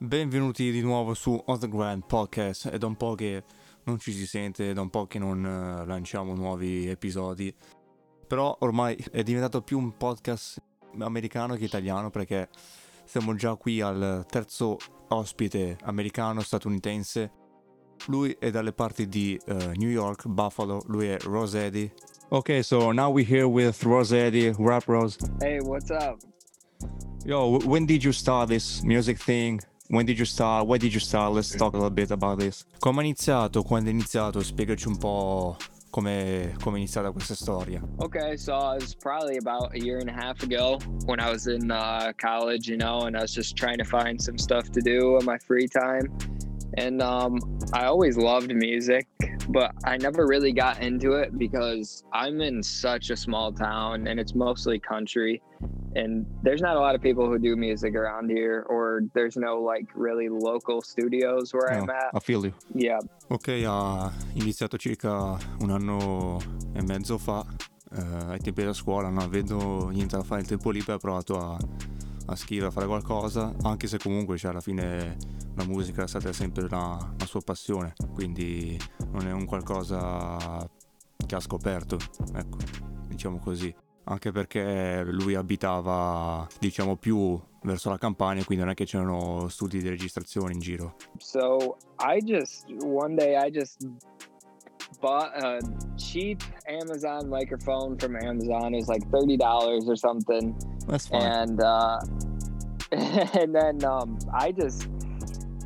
Benvenuti di nuovo su On The Grand Podcast. È da un po' che non ci si sente, è da un po' che non uh, lanciamo nuovi episodi. Però ormai è diventato più un podcast americano che italiano perché siamo già qui al terzo ospite americano-statunitense. Lui è dalle parti di uh, New York, Buffalo, lui è Rosetti. Ok, so now we're here with Rosetti, Rap Rose. Hey, what's up? Yo, when did you start this music thing? When did you start? Why did you start? Let's talk a little bit about this. Come è iniziato? Quando è iniziato? Spiegaci un po' come è iniziata questa storia. Okay, so it was probably about a year and a half ago when I was in uh, college, you know, and I was just trying to find some stuff to do in my free time. And um, I always loved music, but I never really got into it because I'm in such a small town and it's mostly country. And there's not a lot of people who do music around here, or there's no like really local studios where no, I'm at. I feel you. Yeah. Ok, ha iniziato circa un anno e mezzo fa, eh, ai tempi della scuola, non avendo niente da fare il tempo libero, ha provato a, a scrivere, a fare qualcosa, anche se comunque cioè, alla fine la musica è stata sempre una, una sua passione, quindi non è un qualcosa che ha scoperto, ecco, diciamo così. Anche perché lui abitava, diciamo, più verso la campagna, quindi non è che c'erano studi di registrazione in giro. So I just one day I just bought a cheap Amazon microphone from Amazon. It was like thirty dollars or something. That's fine. And uh, and then um, I just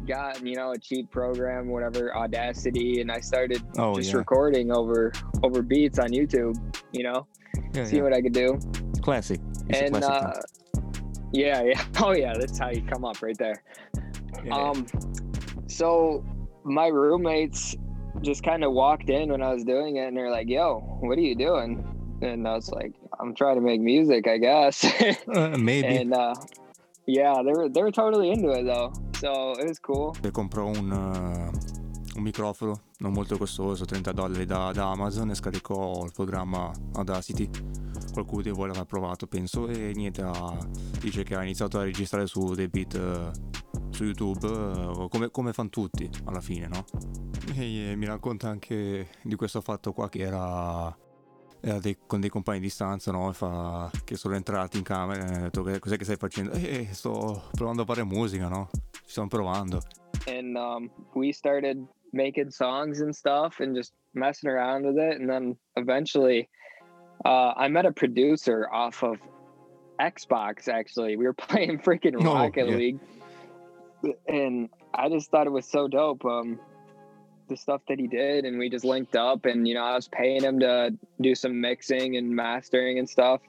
got you know a cheap program, whatever Audacity, and I started oh, just yeah. recording over over beats on YouTube. You know, Yeah, see yeah. what I could do. Classic. It's and classic uh, yeah, yeah, oh yeah, that's how you come up right there. Um, so my roommates just kind of walked in when I was doing it, and they're like, "Yo, what are you doing?" And I was like, "I'm trying to make music, I guess." Uh, maybe. and uh, yeah, they were they were totally into it though, so it was cool. E comprò un, eh, un microfono non molto costoso, 30 dollari da, da Amazon e scaricò il programma Audacity. Qualcuno di voi l'aveva provato, penso, e niente, ha- dice che ha iniziato a registrare su dei beat eh, su YouTube, eh, come, come fanno tutti alla fine, no? E eh, mi racconta anche di questo fatto qua che era dei- con dei compagni di stanza, no? E fa, che sono entrati in camera e hanno detto cos'è che stai facendo? Eh, sto provando a fare musica, no? Ci stiamo provando. And um, we started making songs and stuff, and just messing around with it. And then eventually, uh, I met a producer off of Xbox. Actually, we were playing freaking Oh, Rocket yeah. League, and I just thought it was so dope. Um, the stuff that he did, and we just linked up, and you know, I was paying him to do some mixing and mastering and stuff.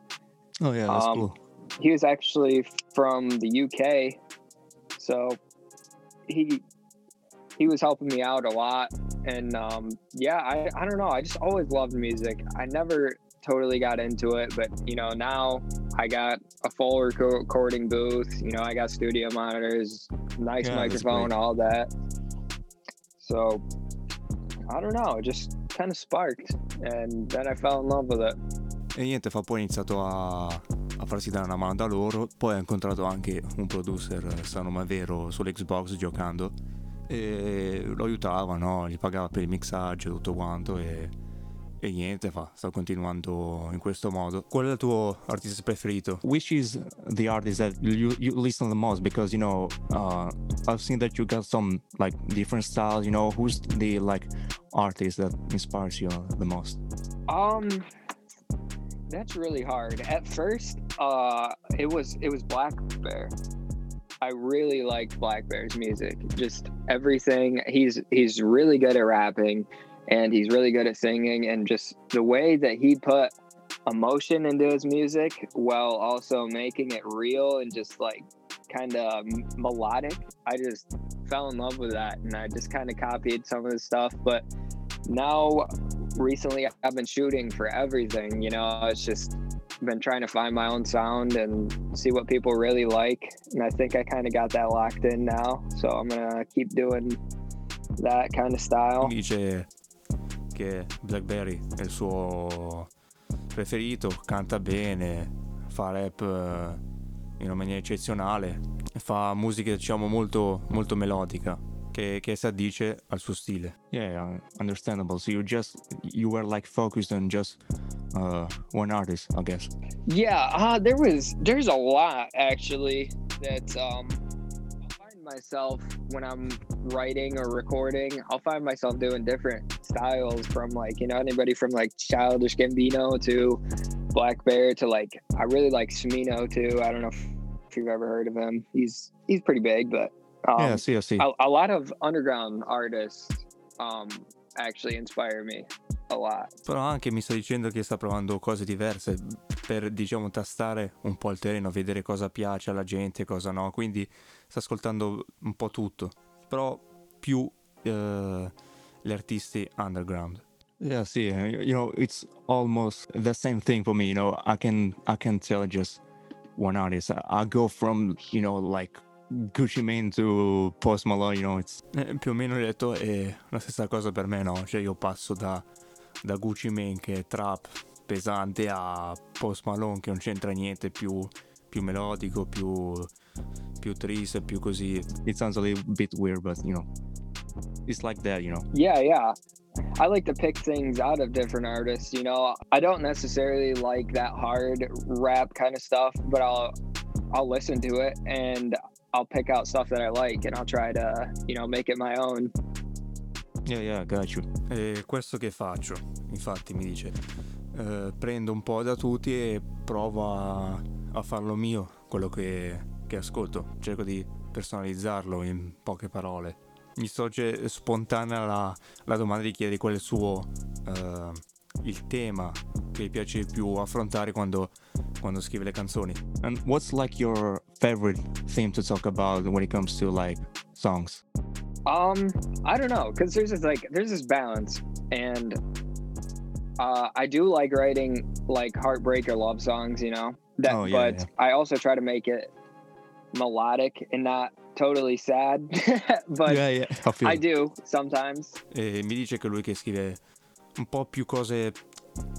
Oh yeah, that's Um, cool. He was actually from the UK, so he he was helping me out a lot. And um, yeah, I, I don't know. I just always loved music. I never totally got into it, but you know, now I got a full reco- recording booth. You know, I got studio monitors, nice Yeah, microphone, all that. So I don't know. It just kind of sparked, and then I fell in love with it. E niente, fa poi iniziato a, a farsi dare una mano da loro, poi ha incontrato anche un producer eh, strano ma vero sull'Xbox giocando e lo aiutava, no? Gli pagava per il mixaggio e tutto quanto e, e niente, fa, sta continuando in questo modo. Qual è il tuo artista preferito? Which is the artist that you, you listen the most? Because, you know, uh, I've seen that you got some, like, different styles, you know, who's the, like, artist that inspires you the most? Um, that's really hard. At first, uh, it was it was Black Bear. I really liked Black Bear's music. Just everything. He's he's really good at rapping, and he's really good at singing, and just the way that he put emotion into his music while also making it real and just like kind of melodic. I just fell in love with that, and I just kind of copied some of his stuff, but now recently I've been shooting for everything. You know, it's just been trying to find my own sound and see what people really like. And I think I kind of got that locked in now. So I'm gonna keep doing that kind of style. Dice che Blackberry è il suo preferito, canta bene, fa rap eh, in una maniera eccezionale, fa musica diciamo molto, molto melodica. Che, che si addice al suo stile. Yeah, understandable. So you just you were like focused on just uh, one artist, I guess. Yeah, uh, there was there's a lot actually that um, myself when I'm writing or recording. I'll find myself doing different styles from like you know anybody from like Childish Gambino to Black Bear to like I really like Smino too. I don't know if you've ever heard of him. He's he's pretty big, but um, yeah, sì. a, a lot of underground artists um, actually inspire me a lot. Però anche mi sta dicendo che sta provando cose diverse per, diciamo, tastare un po' il terreno, vedere cosa piace alla gente, cosa no. Quindi sta ascoltando un po' tutto, però più uh, gli artisti underground. Yeah, sì, you know, it's almost the same thing for me, you know. I can I can tell just one artist. I go from, you know, like Gucci Mane to Post Malone, you know, it's... Eh, più o meno detto è la stessa cosa per me, no? Cioè io passo da, da Gucci Mane che è trap pesante a Post Malone che non c'entra niente, più, più melodico, più, più triste, più così. It sounds a little bit weird, but you know, it's like that, you know. Yeah, yeah. I like to pick things out of different artists, you know. I don't necessarily like that hard rap kind of stuff, but I'll I'll listen to it and I'll pick out stuff that I like and I'll try to, you know, make it my own. Yeah, yeah, got you. E questo che faccio, infatti mi dice, eh, prendo un po' da tutti e provo a, a farlo mio, quello che, che, ascolto, cerco di personalizzarlo in poche parole. Mi sorge spontanea la, la domanda di chiedere qual è il suo, eh, il tema che piace più affrontare quando quando scrive le canzoni. And what's like your favorite theme to talk about when it comes to like songs? Um, I don't know, because there's this like there's this balance, and uh, I do like writing like heartbreak or love songs, you know. That, oh, yeah, but yeah. I also try to make it melodic and not totally sad. but yeah, yeah, I, I do sometimes. E mi dice che lui che scrive un po' più cose,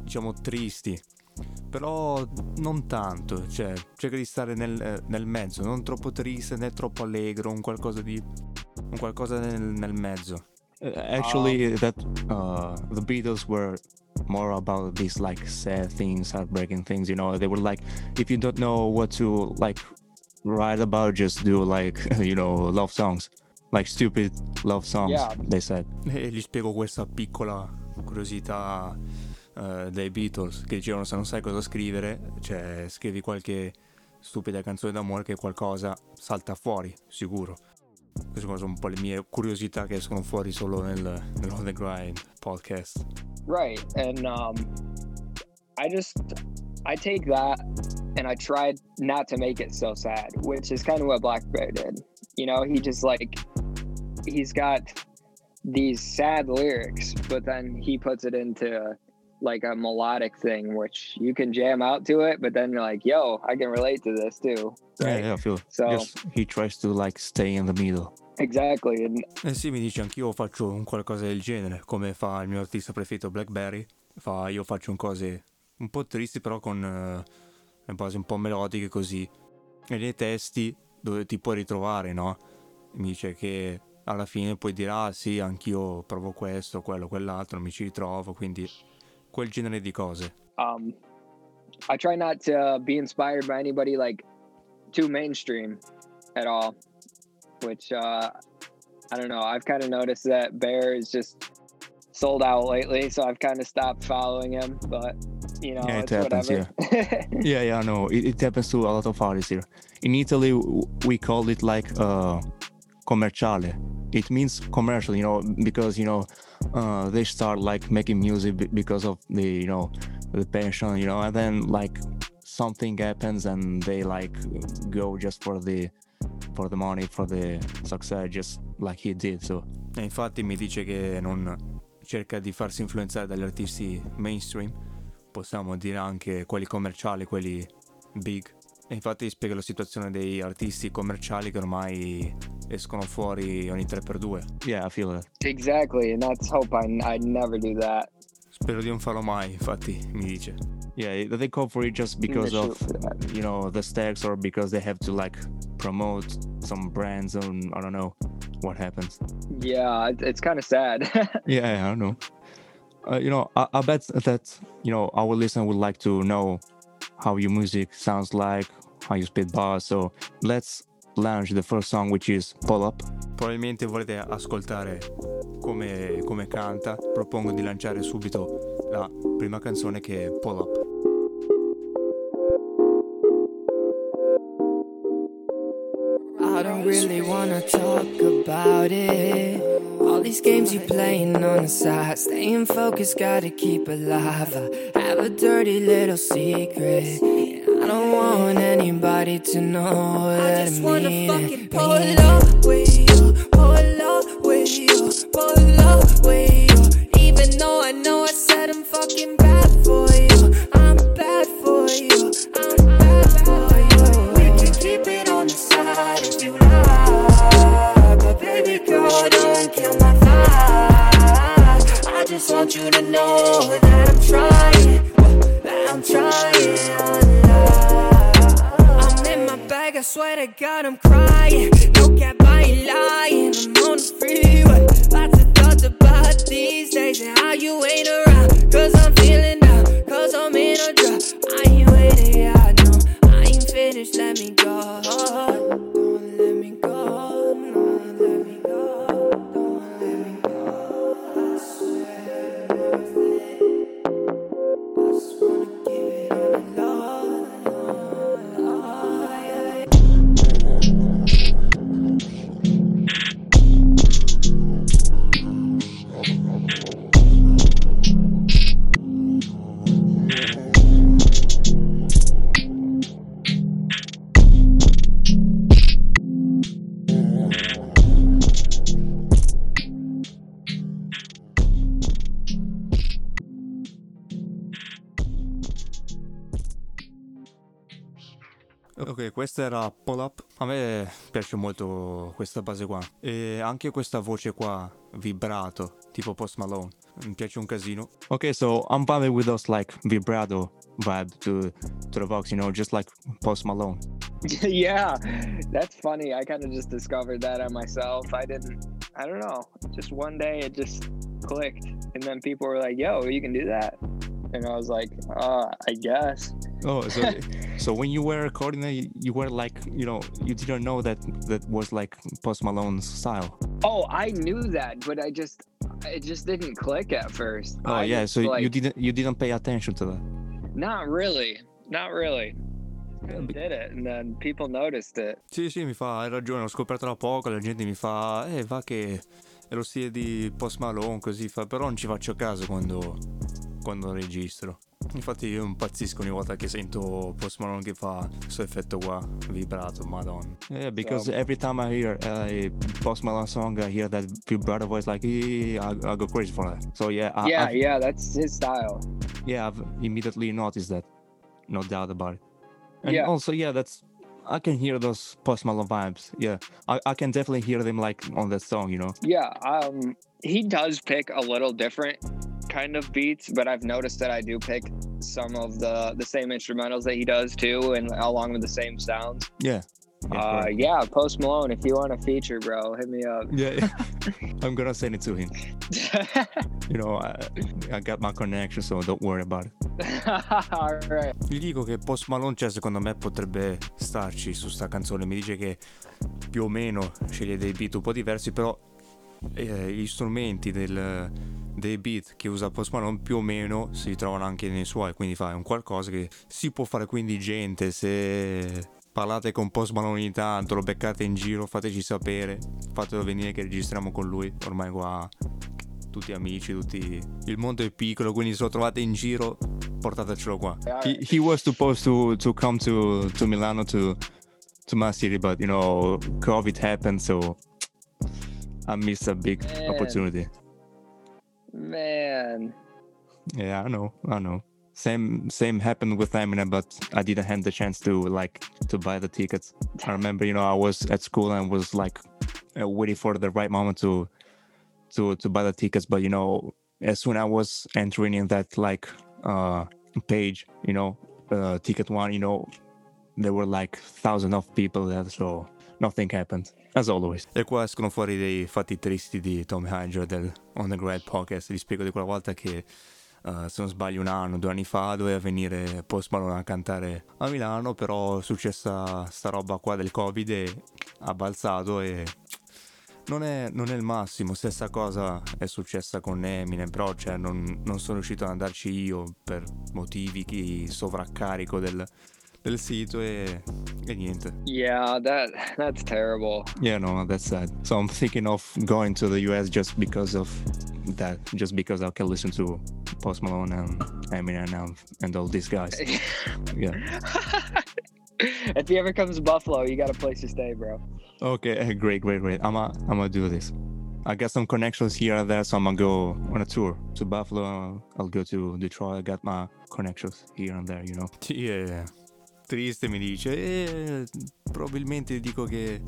diciamo, tristi però non tanto, cioè cerca di stare nel, eh, nel, mezzo, non troppo triste né troppo allegro, un qualcosa di un qualcosa nel, nel mezzo. Uh, actually, um, that uh, the Beatles were more about these like sad things, heartbreaking things. You know, they were like, if you don't know what to like write about, just do like you know love songs, like stupid love songs. Yeah. They said. E gli spiego questa piccola curiosità uh, dei Beatles che dicevano se non sai cosa scrivere, cioè scrivi qualche stupida canzone d'amore che qualcosa salta fuori, sicuro. Queste sono un po' le mie curiosità che escono fuori solo nel, nel On The Grind podcast. Right, and um, I just, I take that and I tried not to make it so sad, which is kind of what Black Bear did. You know, he just like, he's got these sad lyrics, but then he puts it into like a melodic thing, which you can jam out to it, but then you're like, yo, I can relate to this too. Right? Yeah, yeah, I feel so. Just, he tries to like stay in the middle. Exactly. And... Eh sì, mi dice anch'io faccio un qualcosa del genere, come fa il mio artista preferito Black Bear. Fa, io faccio un cose un po' tristi, però con uh, basi un po' melodiche così. E nei testi dove ti puoi ritrovare, no? Mi dice che alla fine puoi dire, ah sì, anch'io provo questo, quello, quell'altro, mi ci ritrovo, quindi quel genere di cose? Um, I try not to be inspired by anybody like too mainstream at all, which uh, I don't know. I've kind of noticed that Bear is just sold out lately, so I've kind of stopped following him. But you know, yeah, it happens. Whatever. Yeah, yeah, yeah. No, it, it, happens to a lot of artists here. In Italy, we call it like uh, commerciale. It means commercial, you know, because you know uh, they start like making music because of the you know the passion you know and then like something happens and they like go just for the for the money for the success just like he did so. E infatti mi dice che non cerca di farsi influenzare dagli artisti mainstream possiamo dire anche quelli commerciali quelli big e infatti spiega la situazione dei artisti commerciali che ormai escono fuori ogni 3x2. Yeah, I feel it. Exactly, and let's hope I, I never do that. Spero di non farlo mai, infatti, mi dice. Yeah, they call for it just because of that. you know the stacks or because they have to like promote some brands and I don't know what happens. Yeah, it- it's kind of sad. Yeah, I don't know. Uh, you know, I, I bet that you know our listener would like to know how your music sounds like, how you spit bars. So let's launch the first song, which is Pull Up. Probabilmente volete ascoltare come, come canta. Propongo di lanciare subito la prima canzone che è Pull Up. I don't really wanna talk about it. All these games you playing on the side, staying focused, gotta keep alive. I have a dirty little secret. I don't want anybody to know I just wanna fucking it. pull Mean up with you, era Pull Up. A me piace molto questa base qua. E anche questa voce qua, vibrato, tipo Post Malone. Mi piace un casino. Ok, so I'm vibing with those like vibrato vibe to, to the Vox, you know, just like Post Malone. yeah, that's funny. I kind of just discovered that on myself. I didn't, I don't know. Just one day it just clicked. And then people were like, yo, you can do that. And I was like, uh, I guess. Oh, so so when you were recording it, you were like, you know, you didn't know that that was like Post Malone's style. Oh, I knew that, but I just, it just didn't click at first. Oh I yeah, just, so you didn't you didn't pay attention to that. Not really. Not really. Yeah, did it, and then people noticed it. Sì, sì, mi fa, hai ragione, l'ho scoperto da poco, la gente mi fa, eh, va che è lo stile di Post Malone, così fa, però non ci faccio caso quando, quando registro. Infatti io impazzisco ogni volta che sento Post Malone che fa questo effetto qua, vibrato, madonna. Yeah, because So- every time I hear a Post Malone song, I hear that vibrato voice like, "Eh, I, I go crazy for that. So yeah, I, yeah, I've, yeah, that's his style. yeah, I've immediately noticed that. No doubt about it. And Yeah. also, yeah, that's I can hear those Post Malone vibes. Yeah, I, I can definitely hear them like on that song. You know. Yeah, um, he does pick a little different kind of beats, but I've noticed that I do pick some of the the same instrumentals that he does too, and along with the same sounds. Yeah. Yeah, uh, yeah, Post Malone, if you want a feature, bro, hit me up. yeah. I'm gonna send it to him. You know, I, I got my connection, so don't worry about it. All right. Gli dico che Post Malone, cioè, secondo me potrebbe starci su sta canzone. Mi dice che più o meno sceglie dei beat un po' diversi, però eh, gli strumenti del- dei beat che usa Post Malone più o meno si trovano anche nei suoi. Quindi fa un qualcosa che si può fare. Quindi, gente, se parlate con Post Malone ogni tanto, lo beccate in giro, fateci sapere. Fatelo venire che registriamo con lui. Ormai qua tutti amici, tutti... il mondo è piccolo, quindi se lo trovate in giro, portatecelo qua. He, he was supposed to, to come to, to Milano to, to my city, but you know, COVID happened, so I missed a big opportunity. Man. Yeah, I know, I know. Same same happened with Eminem, but I didn't have the chance to like to buy the tickets. I remember, you know, I was at school and was like uh, waiting for the right moment to to to buy the tickets, but you know, as soon I was entering in that like uh page, you know, uh, Ticket One, you know, there were like thousands of people there, so nothing happened, as always. E qua escono fuori dei fatti tristi di Tom Hager del On the Grad Podcast. Vi spiego di quella volta che, uh, se non sbaglio, un anno, due anni fa doveva venire Post Malone a cantare a Milano, però è successa sta roba qua del Covid e ha balzato e non è, non è, il massimo, stessa cosa è successa con Eminem, però cioè, non, non, sono riuscito ad andarci io per motivi di sovraccarico del, del sito e, e, niente. Yeah, that, that's terrible. Yeah, no, that's sad. So I'm thinking of going to the US just because of that, just because I can listen to Post Malone and Eminem and, um, and all these guys. yeah. if he ever comes to Buffalo, you got a place to stay, bro. Okay, eh, great, great, great. I'm gonna, I'm gonna do this. I got some connections here and there, so I'm gonna go on a tour to Buffalo. I'll go to Detroit. I got my connections here and there, you know. Yeah. Triste mi dice, e probabilmente dico che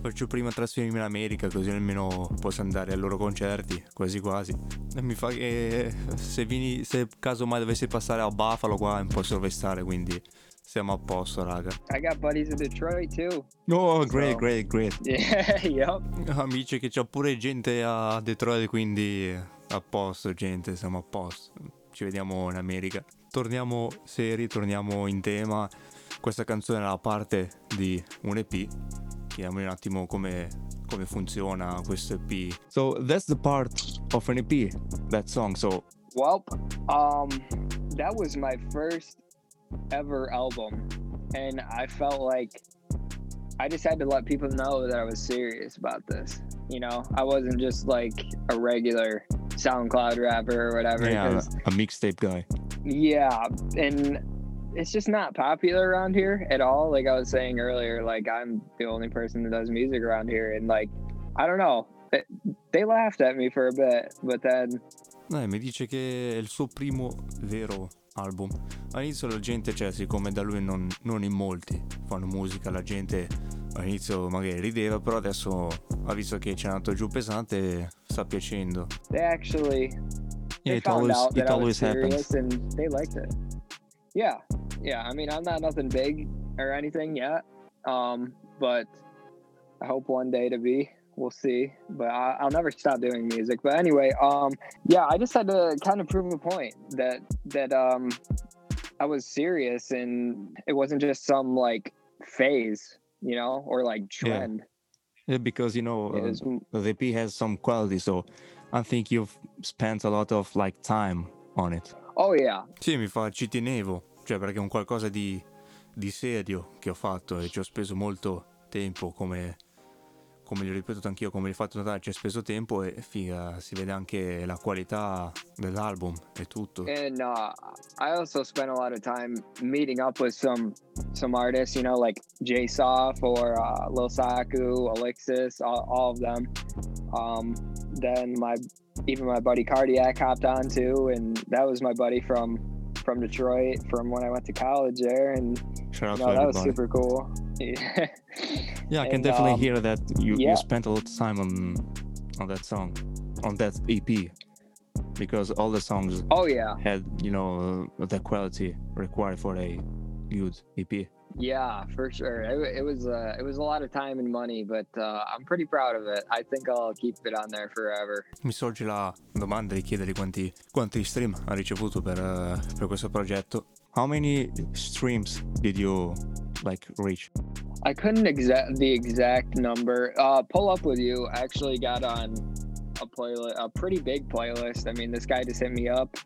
faccio prima trasferirmi in America così almeno posso andare ai loro concerti, quasi quasi. E mi fa che se, vieni, se caso mai dovessi passare a Buffalo qua è un po' sovestare, quindi siamo a posto, raga. I got buddies in Detroit too. Oh, great, so. great, great. Yeah, yep. Amici che c'ho pure gente a Detroit, quindi a posto, gente, siamo a posto. Ci vediamo in America. Torniamo seri, torniamo in tema. Questa canzone è la parte di un EP. Chiediamo un attimo come, come funziona questo EP. So that's the part of an EP, that song. So well, um, that was my first ever album. And I felt like I just had to let people know that I was serious about this. You know, I wasn't just like a regular SoundCloud rapper or whatever. Yeah, a mixtape guy. Yeah. And it's just not popular around here at all. Like I was saying earlier, like I'm the only person that does music around here. And like, I don't know. They laughed at me for a bit, but then. Eh, mi dice che è il suo primo vero album. All'inizio la gente, cioè, siccome da lui non, non in molti fanno musica, la gente all'inizio magari rideva, però adesso ha visto che c'è andato giù pesante sta piacendo. They actually yeah, it always, it always happens. And they liked it. Yeah, yeah. I mean, I'm not nothing big or anything yet, um, but I hope one day to be we'll see. But I, will never stop doing music. But anyway, um, yeah, I just had to kind of prove a point that that um, I was serious and it wasn't just some like phase, you know, or like trend. Yeah, yeah because you know uh, the EP has some quality, so I think you've spent a lot of like time on it. Oh yeah. Sì, mi fa ci tenevo, cioè perché è un qualcosa di di serio che ho fatto e ci ho speso molto tempo come come gli ho ripetuto anch'io, come gli ho fatto notare, ci ha speso tempo e figa, si vede anche la qualità dell'album e tutto. And uh, I also spent a lot of time meeting up with some some artists, you know, like Jay Soft or uh, Lil Saku, Alexis, all, all of them. Um, then my even my buddy Cardiac hopped on too, and that was my buddy from from Detroit from when I went to college there, and Shout you know, that was super cool. Yeah, yeah I can and, definitely um, hear that you, yeah. you spent a lot of time on on that song, on that EP, because all the songs oh yeah had you know the quality required for a good EP. Yeah, for sure. It, it was uh, it was a lot of time and money, but uh, I'm pretty proud of it. I think I'll keep it on there forever. Mi sorge la domanda di chiedere quanti, quanti stream ha ricevuto per, uh, per questo progetto. How many streams did you like reach? I couldn't exact the exact number. Uh, pull up with you. I actually got on a playlist, a pretty big playlist. I mean, this guy just hit me up,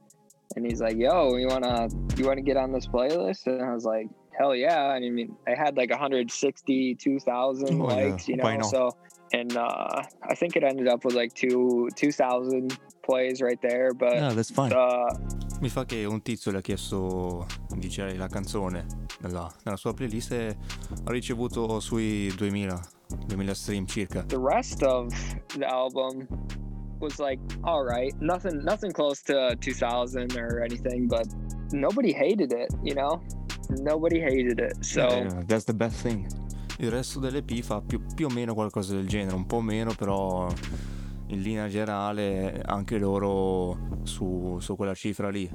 and he's like, "Yo, you wanna you wanna get on this playlist?" And I was like, "Hell yeah!" I mean, I had like 162,000 oh, likes, yeah. you know. So, and uh, I think it ended up with like two 2,000 plays right there. But yeah, that's fine. Uh, Mi fa che un tizio le ha chiesto di girare la canzone nella, nella sua playlist e ha ricevuto sui 2000, 2000 stream circa. The rest of the album was like all right, nothing nothing close to 2000 or anything, but nobody hated it, you know? Nobody hated it. So yeah, that's the best thing. Il resto dell'EP fa più, più o meno qualcosa del genere, un po' meno, però in linea generale anche loro su, su quella cifra lì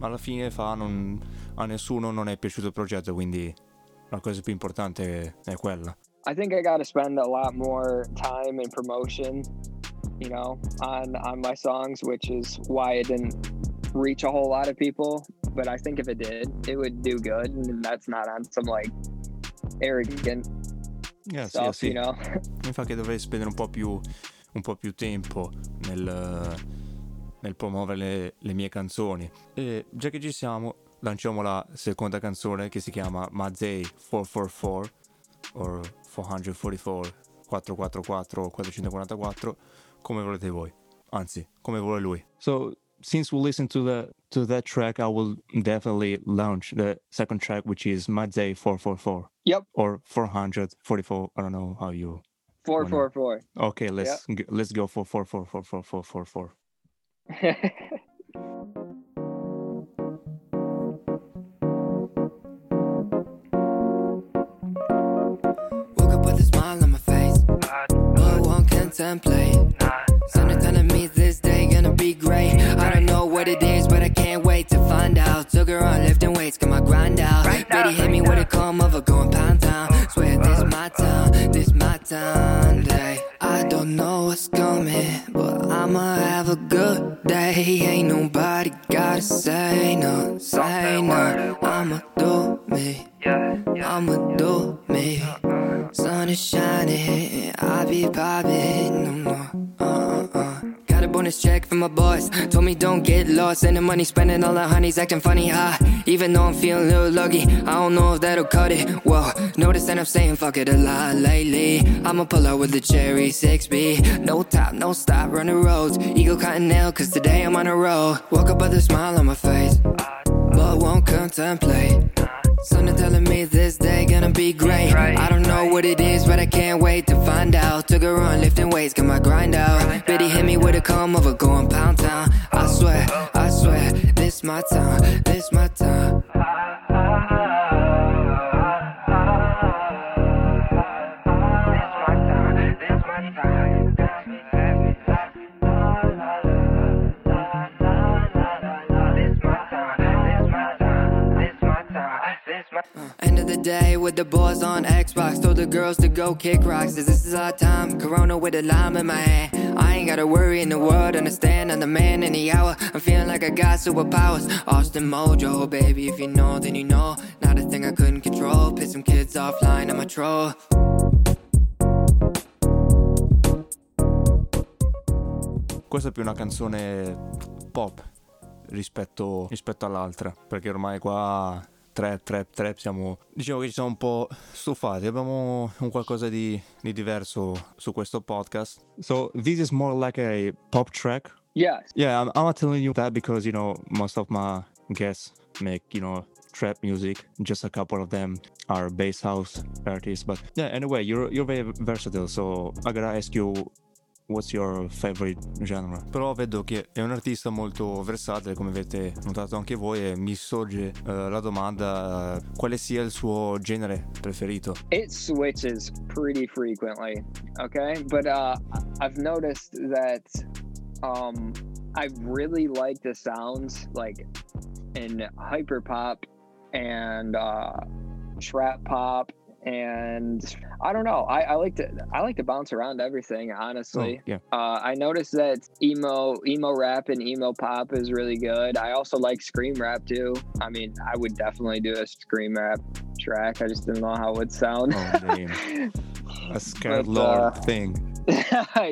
alla fine fa non, a nessuno non è piaciuto il progetto, quindi la cosa più importante è quella. I think I got to spend a lot more time in promotion, you know, on on my songs, which is why it didn't reach a whole lot of people. But I think if it did, it would do good, and that's not on some like arrogant sì, stuff, sì. you know. Mi fa che dovrei spendere un po' più, un po' più tempo nel, nel promuovere le, le mie canzoni. E già che ci siamo, lanciamo la seconda canzone che si chiama Mazei 444 o 444 444 444 come volete voi. Anzi, come vuole lui. So, since we listen to the to that track, I will definitely launch the second track which is Mazei 444 Yep, or 444. I don't know how you four Why four four. Okay, let's g- let's go for four four four four four four four. Woke up with a smile on my face, but won't contemplate. Something telling me this day gonna be great. Me with a comb over going pound town. Swear this my time, this my time day. I don't know what's coming, but I'ma have a good day. Ain't nobody gotta say no, say no. I'ma do me. I'ma do me. Sun is shining, I be popping no more. Uh, uh, uh. Got a bonus check from my boss. Told me don't get lost. And the money spending all the honeys acting funny, huh? Even though I'm feeling a little lucky, I don't know if that'll cut it. Whoa, notice that I'm saying fuck it a lot lately. I'ma pull out with the cherry 6B. No top, no stop, run the roads. Eagle cotton nail, cause today I'm on a roll. Woke up with a smile on my face, but won't contemplate. Something telling me this day gonna be great. I don't know what it is, but I can't wait to find out. Took a run, lifting weights, got my grind out. Betty hit me with a comb over, going pound town. I swear, I swear, this my time, this my time. End of the day with the boys on Xbox. Told the girls to go kick rocks. Says this is our time. Corona with a lime in my hand. I ain't gotta worry in the world. Understand I'm the man in the hour. I'm feeling like I got superpowers. Austin Mojo, baby. If you know, then you know. Not a thing I couldn't control. Piss some kids offline. I'm a troll. Questa è più una canzone pop rispetto, rispetto all'altra, perché ormai qua trap, trap, trap siamo... Diciamo che ci siamo un po' stufati, abbiamo un qualcosa di, di diverso su questo podcast. So this is more like a pop track. yes. Yeah, I'm, I'm telling you that because, you know, most of my guests make, you know, trap music. Just a couple of them are bass house artists. But yeah, anyway, you're, you're very versatile. So I gotta ask you, what's your favorite genre? Però vedo che è un artista molto versatile, come avete notato anche voi, e mi sorge eh, la domanda eh, quale sia il suo genere preferito. it switches pretty frequently okay but uh i've noticed that um i really like the sounds like in hyper pop and uh trap pop and i don't know i, I like to i like to bounce around everything honestly Oh, yeah. uh, I noticed that emo emo rap and emo pop is really good. I also like scream rap too. I mean, I would definitely do a scream rap track. I just didn't know how it would sound. Oh. A scared But, lord uh, thing.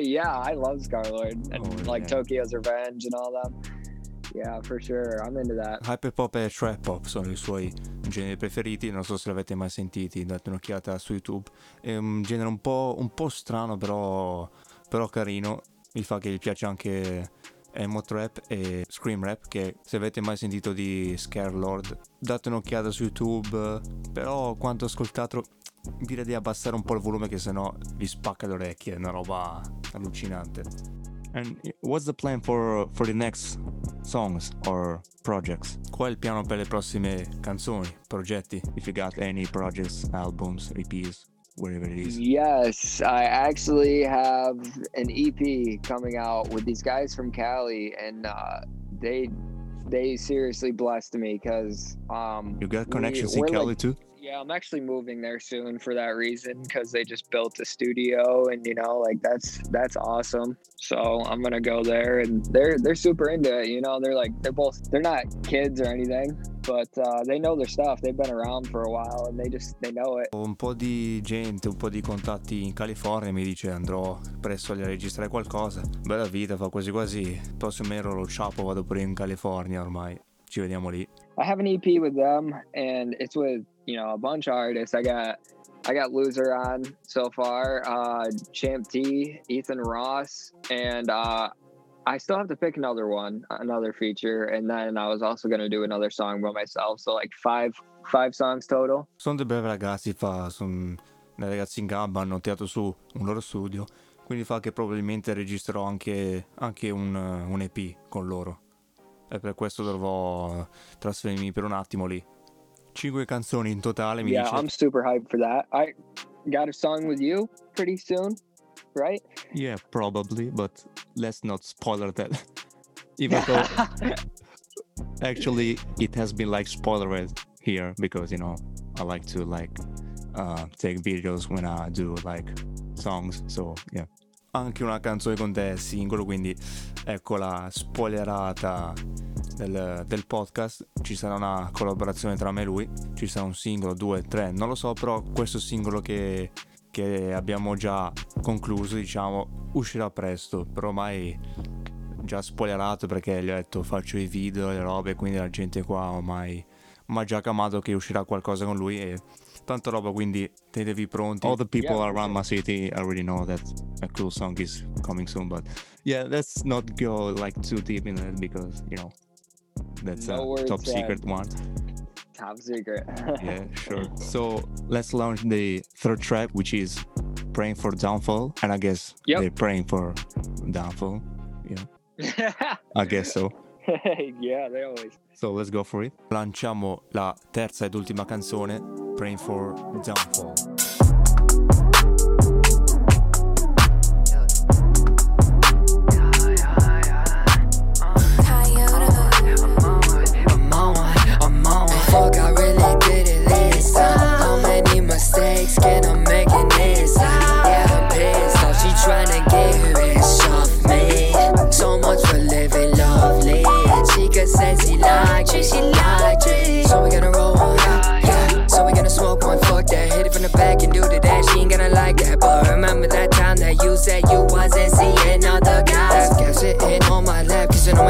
yeah, I love Scarlxrd and Oh, like. Tokyo's Revenge and all them. Yeah, for sure. I'm into that. Hyperpop e trap pop sono i suoi generi preferiti, non so se l'avete mai sentiti, date un'occhiata su YouTube. È un genere un po', un po' strano, però, però carino. Mi fa che gli piace anche emo trap e scream rap, che se avete mai sentito di Scare Lord, date un'occhiata su YouTube. Però quanto ascoltato direi di abbassare un po' il volume che sennò vi spacca le orecchie, è una roba allucinante. And what's the plan for, for the next songs or projects? Qual è il piano per le prossime canzoni, progetti? If you got any projects, albums, EPs, whatever it is. Yes, I actually have an EP coming out with these guys from Cali, and uh, they they seriously blessed me because um, You got we- connections in we're, like, Cali too? Yeah, I'm actually moving there soon for that reason because they just built a studio and you know like that's that's awesome. So I'm gonna go there and they're they're super into it. You know they're like they're both they're not kids or anything, but uh, they know their stuff. They've been around for a while and they just they know it. Un po' di gente, un po' di contatti in California mi dice andrò presto a registrare qualcosa. Bella vita, fa quasi quasi. Prossimo mero lo ciapo vado pure in California ormai. Ci vediamo lì. I have an EP with them and it's with you know a bunch of artists. I got I got Loser on so far, uh, Champ T, Ethan Ross, and uh, I still have to pick another one, another feature, and then I was also gonna do another song by myself. So like five five songs total. Sono dei bravi ragazzi, fa, sono dei ragazzi in gamba, hanno tirato su un loro studio, quindi fa che probabilmente registrerò anche, anche un, un EP con loro. E per questo dovrò trasferirmi per un attimo lì. Cinque canzoni in totale, mi yeah, dice. I'm super hyped for that. I got a song with you pretty soon, right? Yeah, probably, but let's not spoiler that. Even though actually it has been like spoilered here because you know I like to like uh, take videos when I do like songs, so yeah. Anche una canzone con te è singolo, quindi ecco la spoilerata del, del podcast. Ci sarà una collaborazione tra me e lui, ci sarà un singolo, due, tre, non lo so, però questo singolo che, che abbiamo già concluso, diciamo, uscirà presto, però ormai già spoilerato perché gli ho detto faccio i video, le robe, quindi la gente qua ormai mi ha già camato che uscirà qualcosa con lui e tanta roba, quindi tenevi pronti. All the people Yeah, around sure. my city already know that a cool song is coming soon, but yeah, let's not go like too deep in it because, you know, that's No a top said. secret one. Top secret. Yeah, sure. So let's launch the third track, which is Praying for Downfall. And I guess Yep. they're praying for downfall. Yeah, I guess so. yeah, they always. So let's go for it. Lanciamo la terza ed ultima canzone, Praying for Downfall.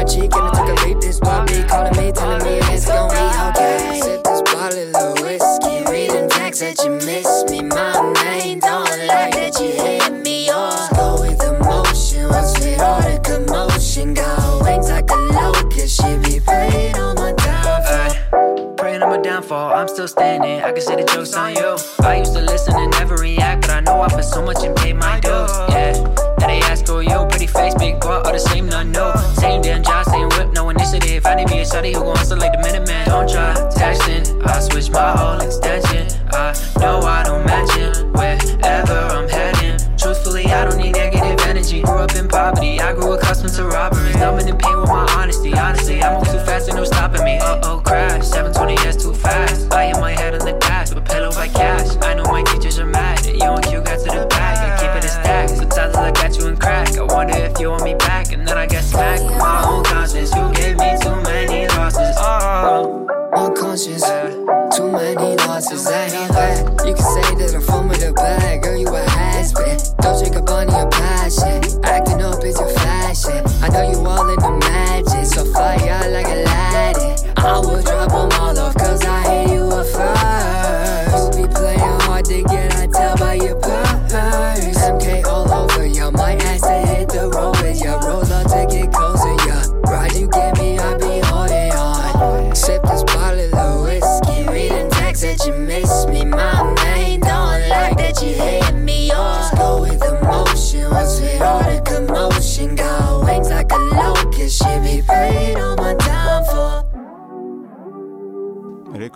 Cheek, and I took a leap. This puppy calling me, telling me it's gonna be okay. Sip this bottle of whiskey, reading texts that you miss me. My main don't like that you hit me off. Go with emotion, what's with all the commotion? Got wings like a locust, she be praying on my downfall. Praying on my downfall, I'm still standing. I can say the joke's on you. I used to listen and never react, but I know I put so much and paid my dues. Yeah. Now they ask who you, pretty face, big boy, all the same, none new. Same damn job, same whip, no initiative. I need be a shawty who gon' hustle like the Minuteman. Don't try texting, I switch my whole extension. I know I don't match it wherever I'm heading. Truthfully, I don't need negative energy. Grew up in poverty, I grew accustomed to robberies. Numbing the pain with my honesty. Honestly, I move too fast and no stopping me. Uh oh, crash. 720 is too fast. I hit my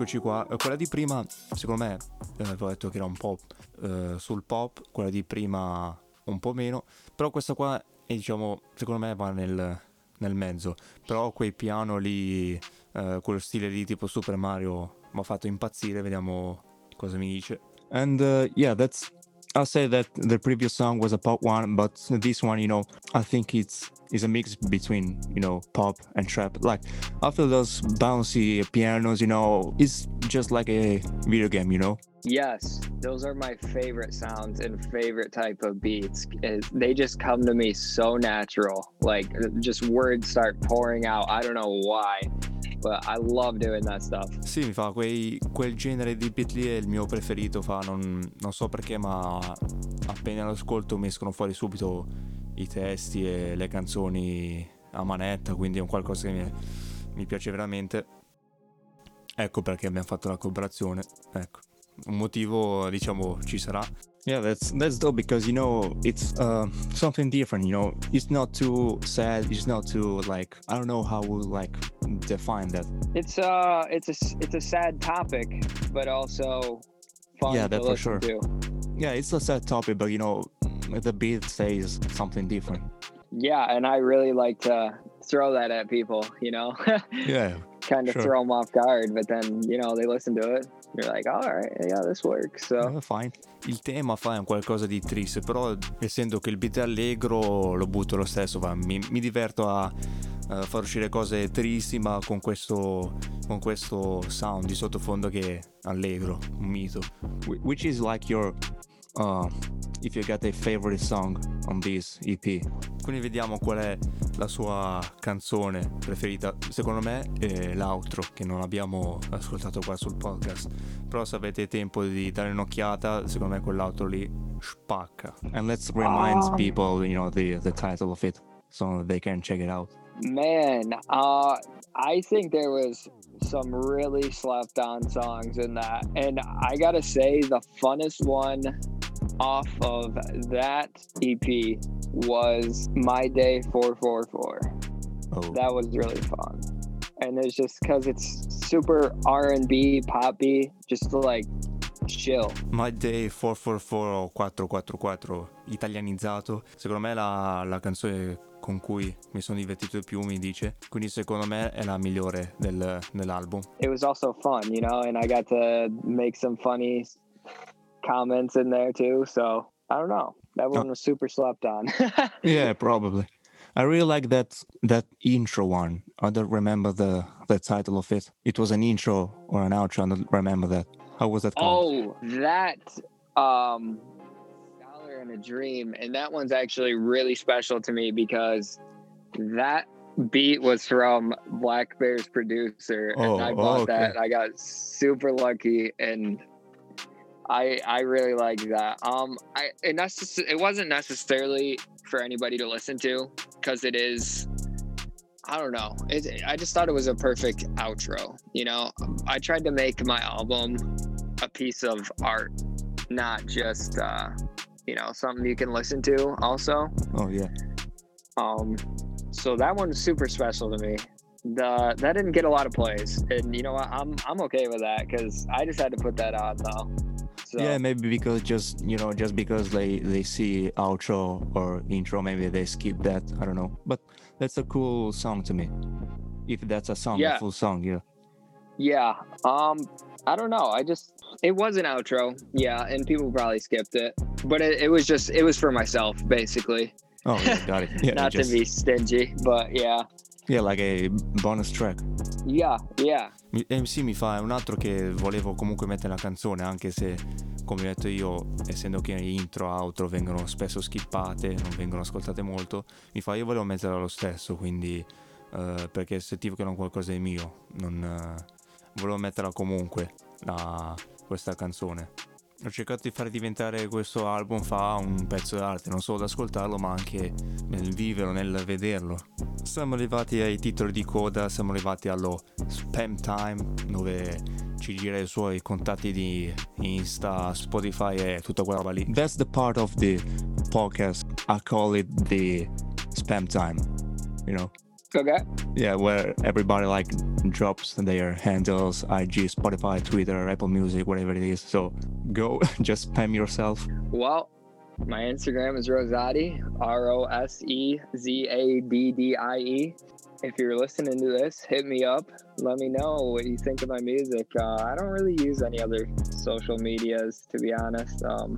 eccoci qua. Eh, Quella di prima, secondo me, eh, avevo detto che era un po' eh, sul pop, quella di prima un po' meno, però questa qua è, diciamo, secondo me va nel, nel mezzo, però quei piano lì, eh, quello stile lì tipo Super Mario mi ha fatto impazzire, vediamo cosa mi dice. And uh, yeah, that's I'll say that the previous song was a pop one, but this one, you know, I think it's is a mix between you know pop and trap. Like I feel those bouncy pianos, you know, it's just like a video game, you know. Yes, those are my favorite sounds and favorite type of beats. Eh, they just come to me so natural. Like just words start pouring out. I don't know why, but I love doing that stuff. Sì, mi fa quei, quel genere di beat lì è il mio preferito, fa non, non so perché, ma appena lo ascolto mi escono fuori subito i testi e le canzoni a manetta, quindi è un qualcosa che mi, mi piace veramente. Ecco perché abbiamo fatto la collaborazione, ecco. Un motivo, diciamo, ci sarà. Yeah, that's that's dope because you know it's uh, something different. You know, it's not too sad. It's not too like I don't know how we'll like define that. It's uh, it's a it's a sad topic, but also fun Yeah, that for sure. to. Yeah, it's a sad topic, but you know, the beat says something different. Yeah, and I really like to throw that at people. You know, Yeah, kind of Sure. throw them off guard, but then you know they listen to it. You're like, all right, yeah, this works. So Eh, fine. Il tema fa è un qualcosa di triste, però essendo che il beat è allegro lo butto lo stesso, va. Mi, mi diverto a, a far uscire cose tristi ma con questo, con questo sound di sottofondo che è allegro, un mito. Wh- Which is like your, uh, if you got a favorite song on this EP. Quindi vediamo qual è la sua canzone preferita. Secondo me è l'outro che non abbiamo ascoltato qua sul podcast. Però se avete tempo di dare un'occhiata, secondo me quell'outro lì spacca. And let's remind people, you know, the, the title of it so they can check it out. Man, uh, I think there was some really slept on songs in that. And I gotta say, the funnest one off of that EP was My Day 444. Oh, That was really fun. And it's just because it's super R&B, poppy, just like chill. My Day 444 o 444 italianizzato, secondo me la, la canzone con cui mi sono divertito di più, mi dice. Quindi secondo me è la migliore del- dell'album. It was also fun, you know, and I got to make some funny comments in there too. So I don't know. That one was super slept on. Yeah, probably. I really like that that intro one. I don't remember the the title of it. It was an intro or an outro. I don't remember that. How was that called? oh, that um In a Dream. And that one's actually really special to me because that beat was from Black Bear's producer. Oh, and I oh, bought okay. that. I got super lucky and I I really like that. Um I it necess- it wasn't necessarily for anybody to listen to because it is I don't know. It, I just thought it was a perfect outro. You know, I tried to make my album a piece of art, not just uh, you know something you can listen to. Also, Oh yeah. um, so that one's super special to me. The that didn't get a lot of plays, and you know what? I'm I'm okay with that because I just had to put that on though. So Yeah, maybe because just you know, just because they they see outro or intro, maybe they skip that. I don't know, but that's a cool song to me. If that's a song, Yeah. a full song, yeah. yeah. Um, I don't know. I just it was an outro, yeah, and people probably skipped it, but it, it was just it was for myself basically, Oh, yeah, got it. Yeah, not just, to be stingy, but yeah, yeah, like a bonus track. yeah, yeah. Mi- eh, mi fa un altro che volevo comunque mettere nella canzone, anche se, come ho detto io, essendo che intro, outro vengono spesso skippate, non vengono ascoltate molto, mi fa io volevo metterla lo stesso, quindi eh, perché sentivo che un qualcosa di mio, non, eh, volevo metterla comunque, la- questa canzone. Ho cercato di fare diventare questo album fa un pezzo d'arte, non solo da ascoltarlo, ma anche nel viverlo, nel vederlo. Siamo arrivati ai titoli di coda, siamo arrivati allo spam time, dove ci gira i suoi contatti di Insta, Spotify e tutta quella roba lì. That's the part of the podcast. I call it the spam time. You know? Okay. Yeah, where everybody like drops their handles, IG, Spotify, Twitter, Apple Music, whatever it is. So go, just spam yourself. Well, My Instagram is Rosati, R O S E Z A D D I E. If you're listening to this, hit me up. Let me know what you think of my music. Uh, I don't really use any other social medias, to be honest. Um,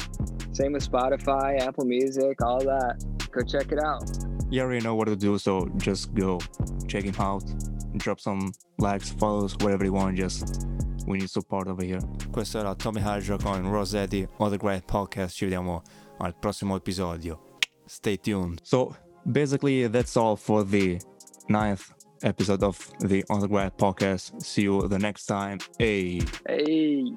same with Spotify, Apple Music, all that. Go check it out. You already know what to do, so just go check him out. Drop some likes, follows, whatever you want. Just we need support over here. Questo era Tommy Hydra con Rossetti on the Grind Podcast. Ci vediamo al prossimo episodio. Stay tuned. So basically, that's all for the ninth episode of the On the Grind podcast. See you the next time. Hey. Hey.